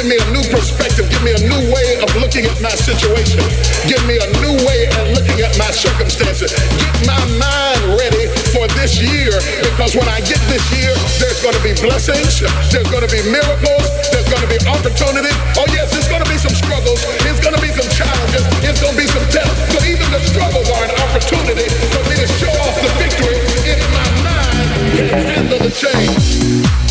Give me a new perspective. Give me a new way of looking at my situation. Give me a new way of looking at my circumstances. Get my mind ready for this year because when I get this year, there's going to be blessings, there's going to be miracles, there's going to be opportunity. Oh, yes, there's going to be some struggles, there's going to be some challenges, there's going to be some death. But even the struggles are an opportunity for me to show off the victory in my mind. Can handle the change.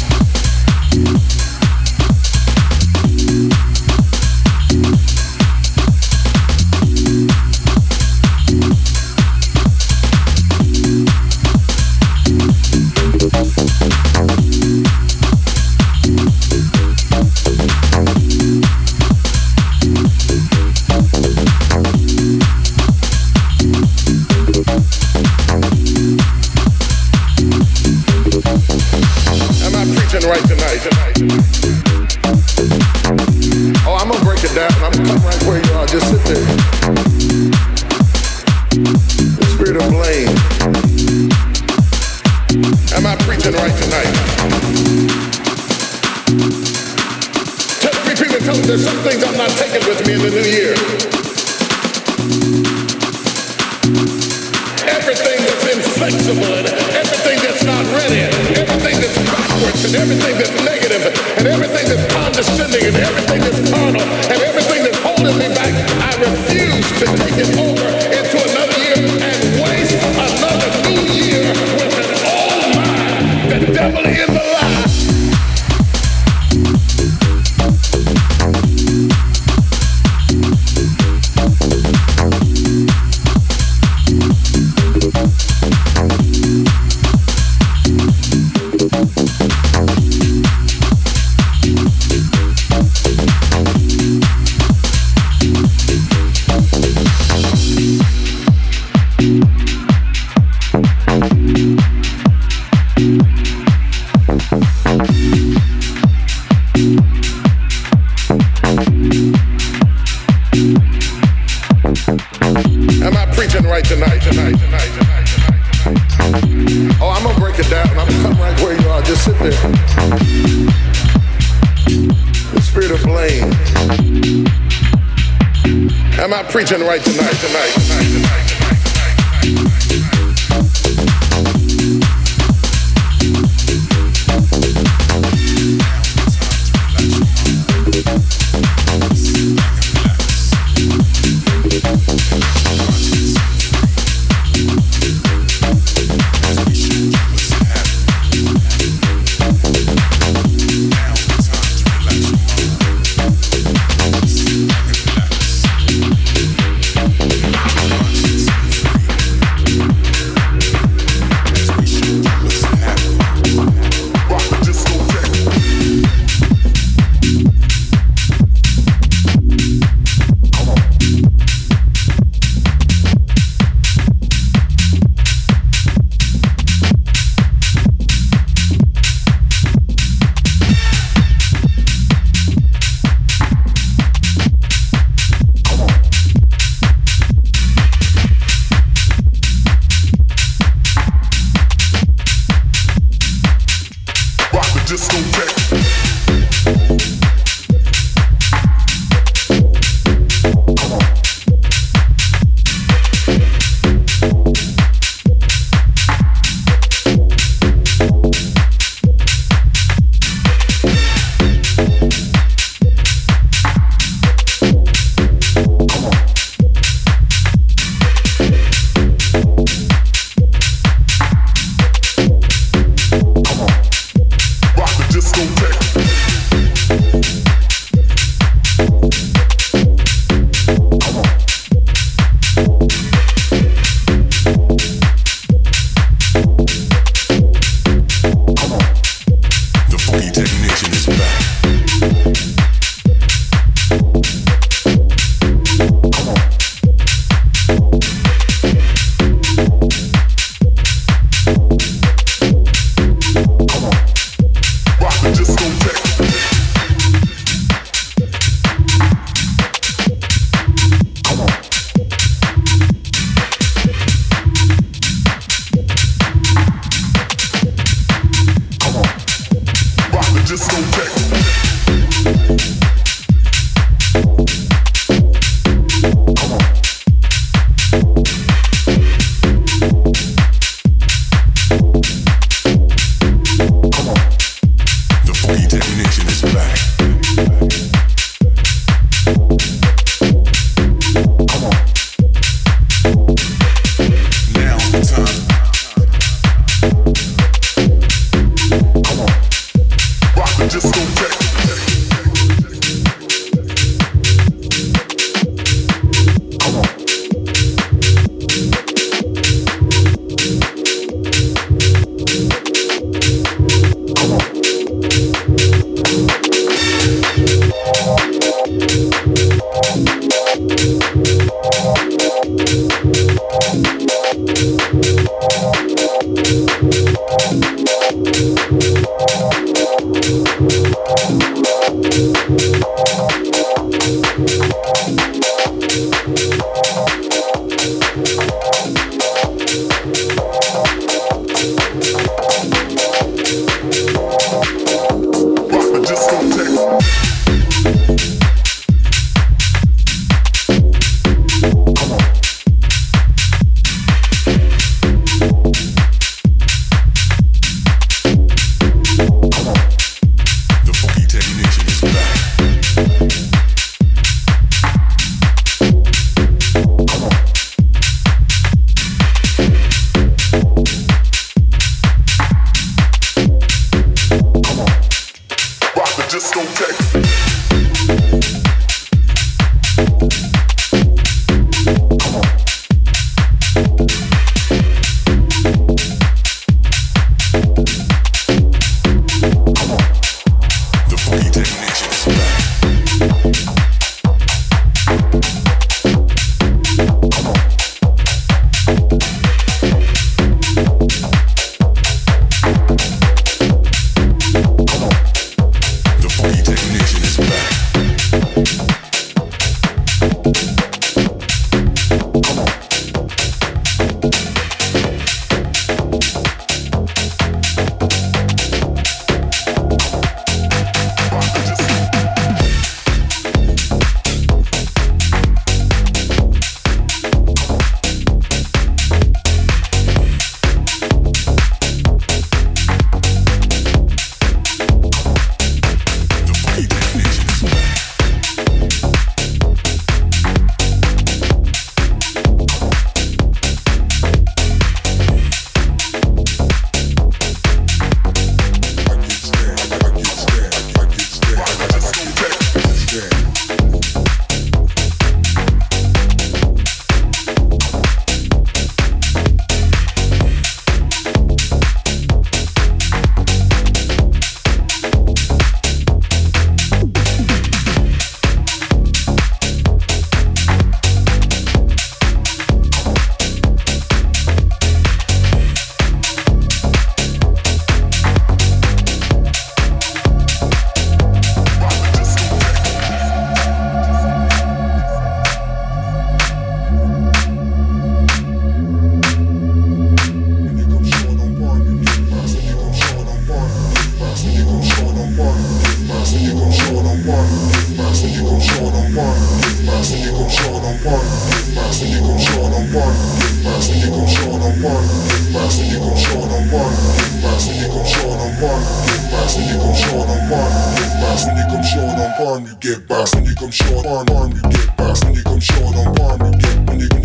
When you come short on farm, you get boxed. When you come short on farm, you get when you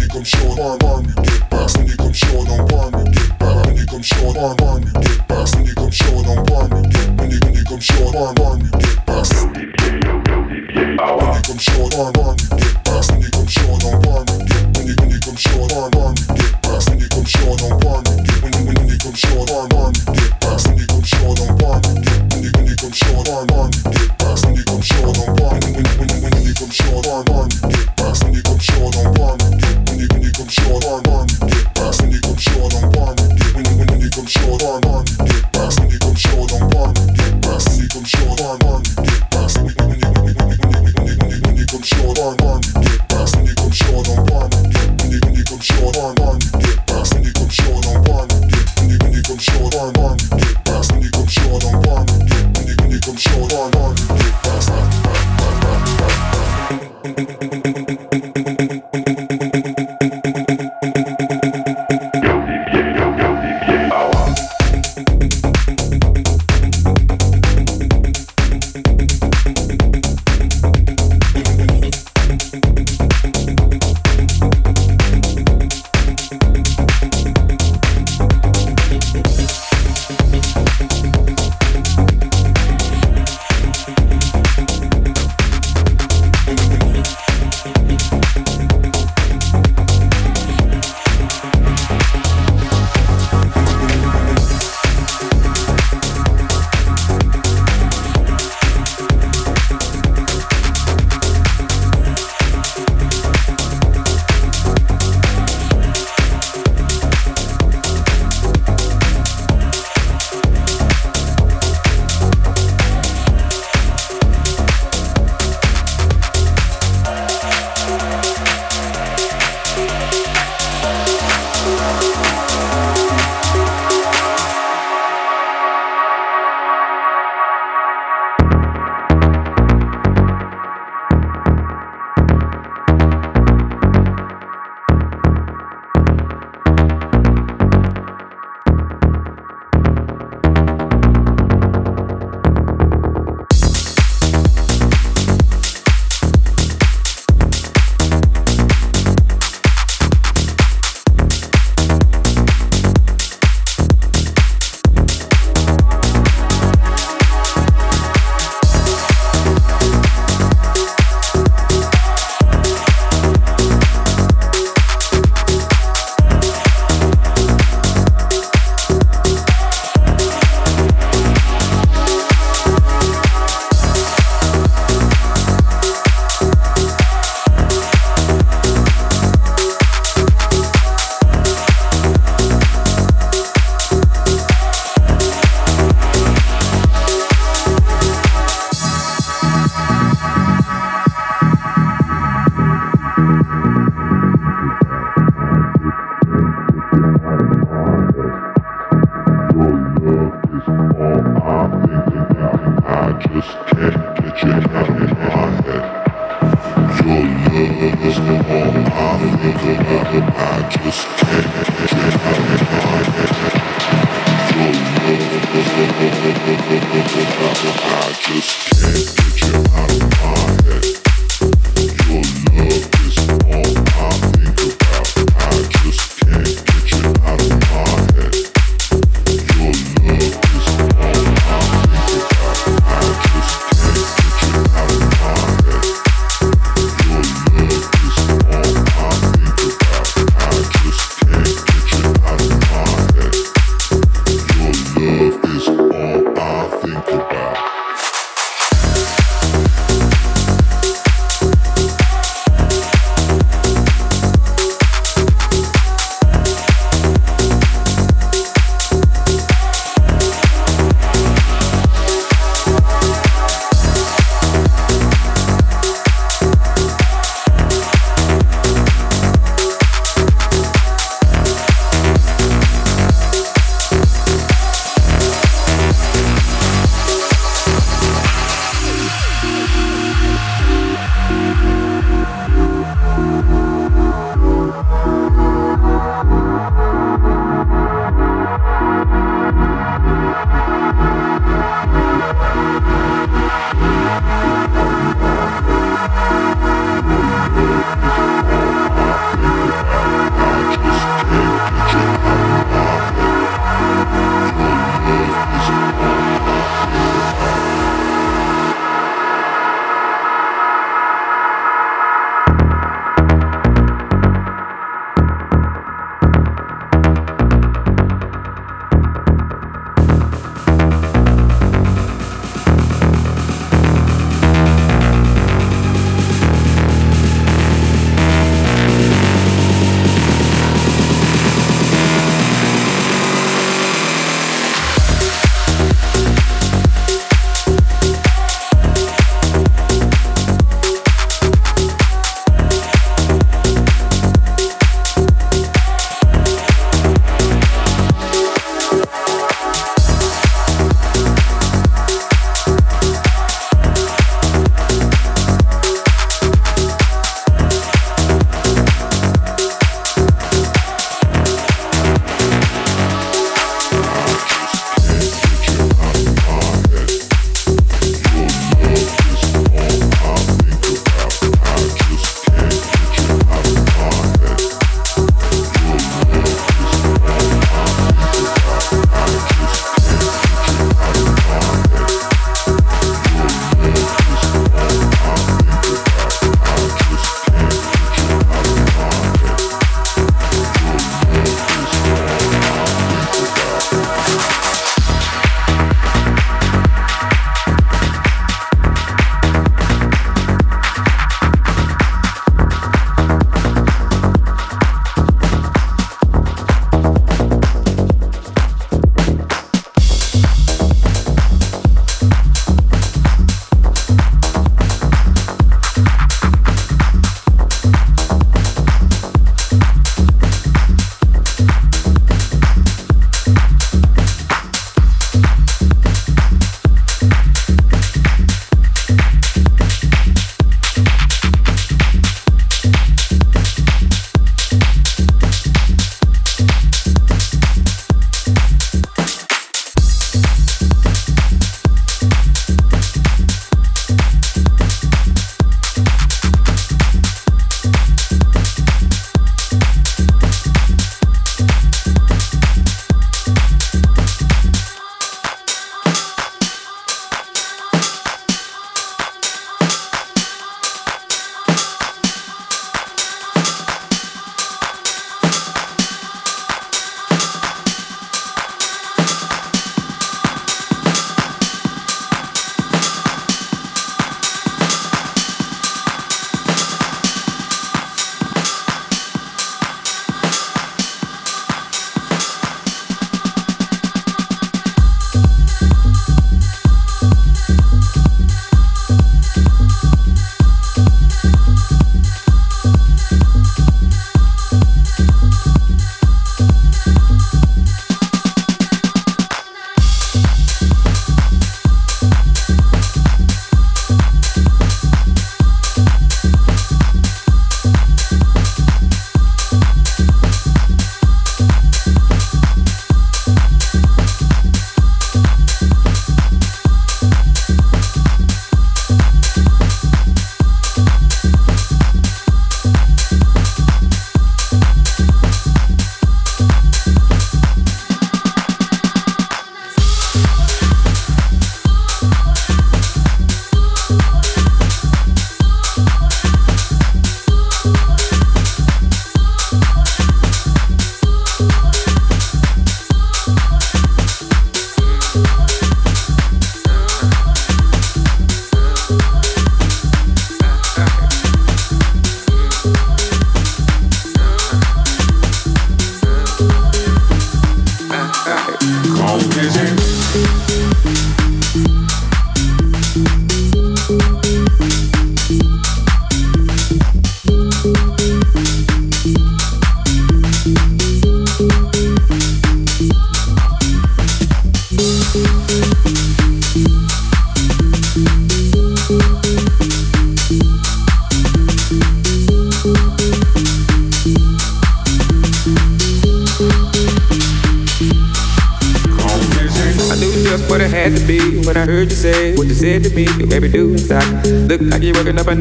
come short on farm, you get boxed. When you come short on farm, you get boxed. When you come short on farm, you get boxed. When you come short on farm, you get when you when you come short on farm, you get boxed. When you come short on farm, you get. When you when you come short on farm, you get boxed. When you come short on farm, you get when you when you come short on farm, you get boxed. When you come short on farm, you get when you when you come short on farm, you get short on burn when you when you when you come short burn burn you get back when you come short on burn you get when you when you come short burn burn you get back when you come short on burn you get when you when you come short burn burn you get back when you come short on burn you get back when you come short burn burn you get back when you when you when you when you when you when you when you come short burn burn you get back when you come short on burn you get when you when you come short burn burn you get back when you come short on burn you get when you when you come short burn burn you get and you come short on, on, get past, past, past, past, past, past, past.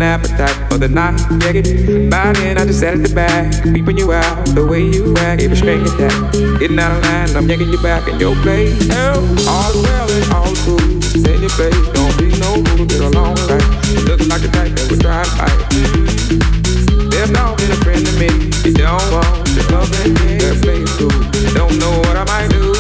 Appetite for the night. Yeah, get by then I just sat at the back, peeping you out the way you act. Every string attack, getting out of line. I'm yanking you back in your place. Oh, all well and all cool. Stay in your place, don't be no fool. Get along right. Look like the type that would to fight. There's no been a friend to me. You don't want to love and get play too. Don't know what I might do.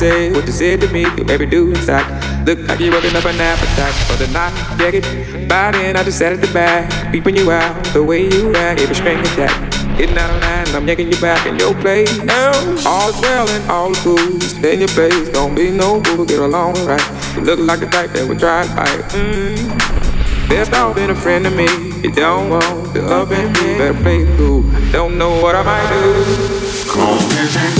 Say what you said to me. You baby do inside. Look like you're working up an appetite for the night. Get by then I just sat at the back, peeping you out the way you act. Every string attack, getting out of line. I'm yanking you back in your place. Oh, all's well and all cool. Stay in your place, don't be no fool. Get along right. You look like the type that would drive to fight. Mm. Not been a friend to me. You don't want to up and be better play cool. Don't know what I might do. I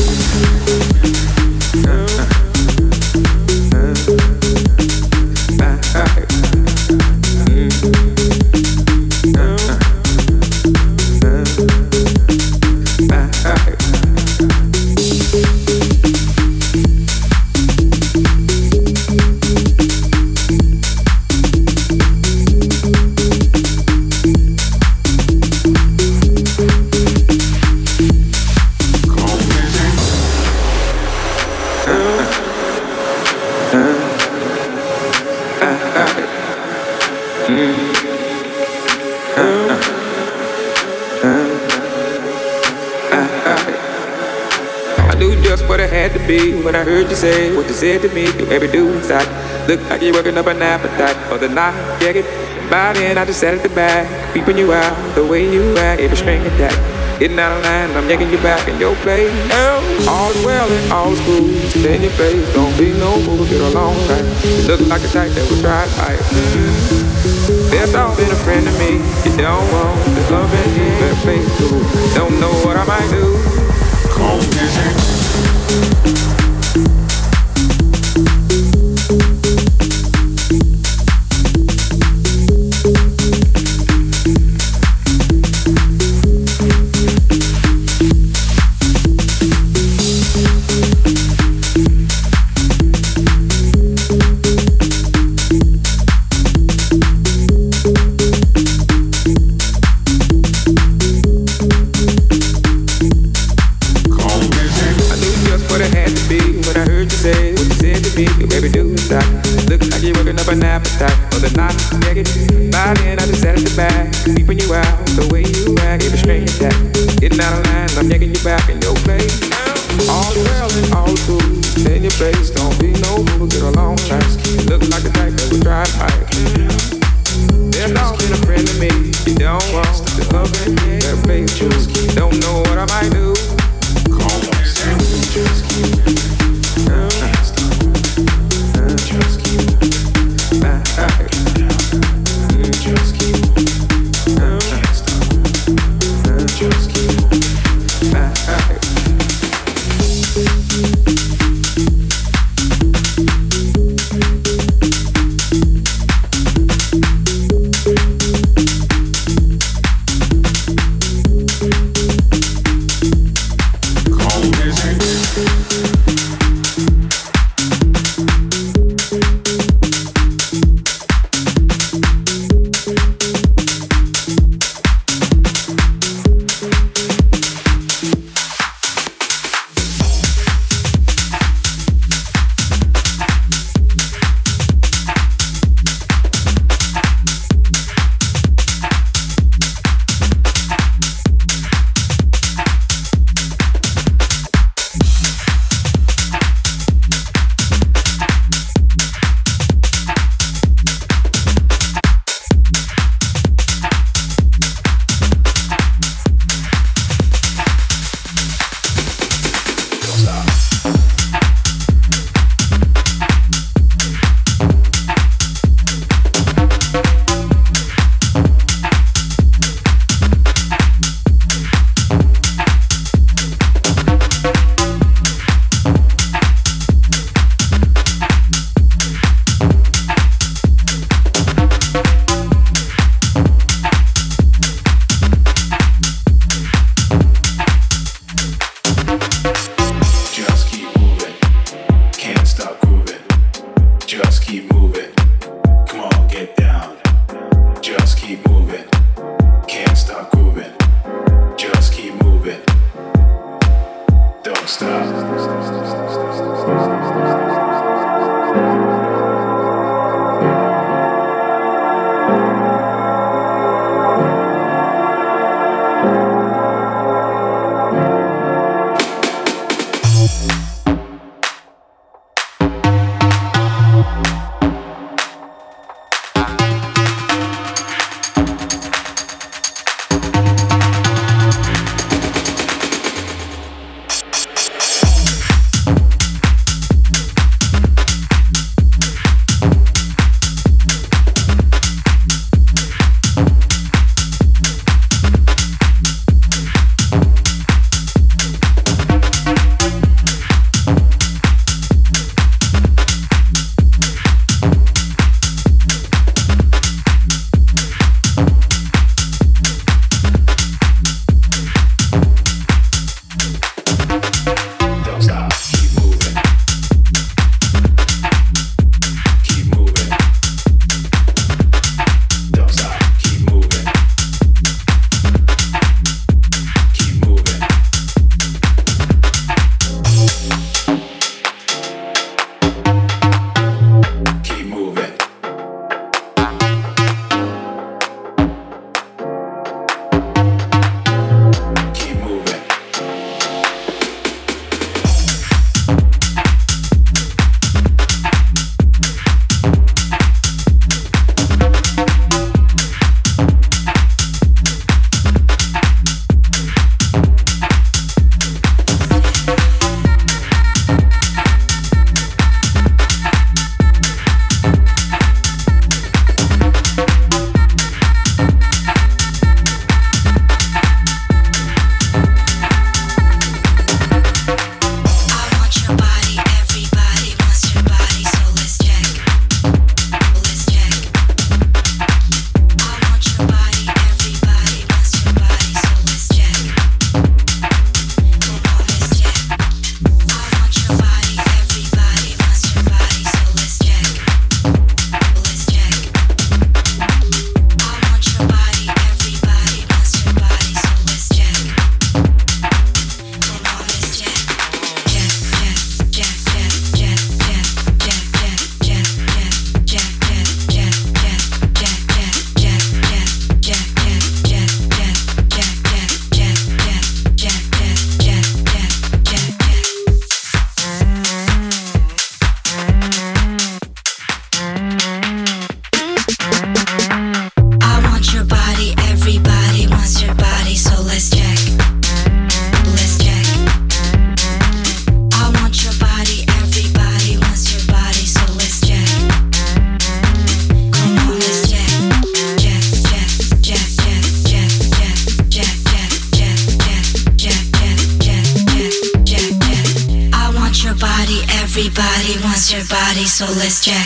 what it had to be when I heard you say what you said to me. You baby do inside. Look like you're working up an appetite for the night. Yeah, get by then I just sat at the back, peeping you out the way you act. Every string attack, getting out of line. I'm yanking you back in your place. Oh, all's well and all's cool. Stay in your place, don't be no fool. Get along right. You look like a type that would try fight. There's not been a friend to me. You don't want love and get better play too. Don't know what I might do. I Solar's Jazz.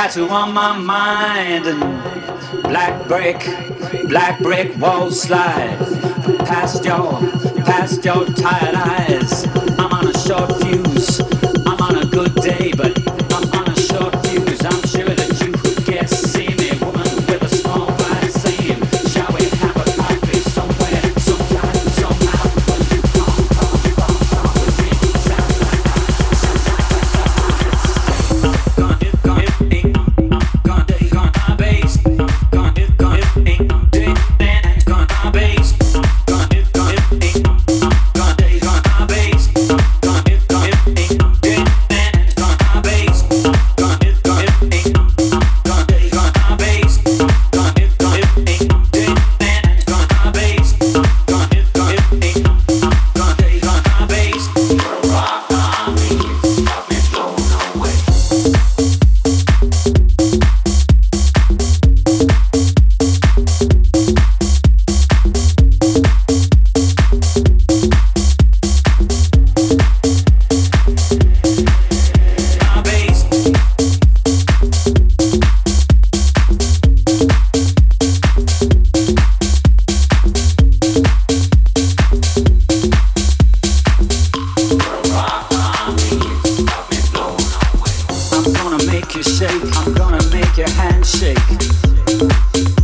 tattoo on my mind and black brick, black brick wall slide past your you shake, I'm gonna make your hand shake.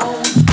down.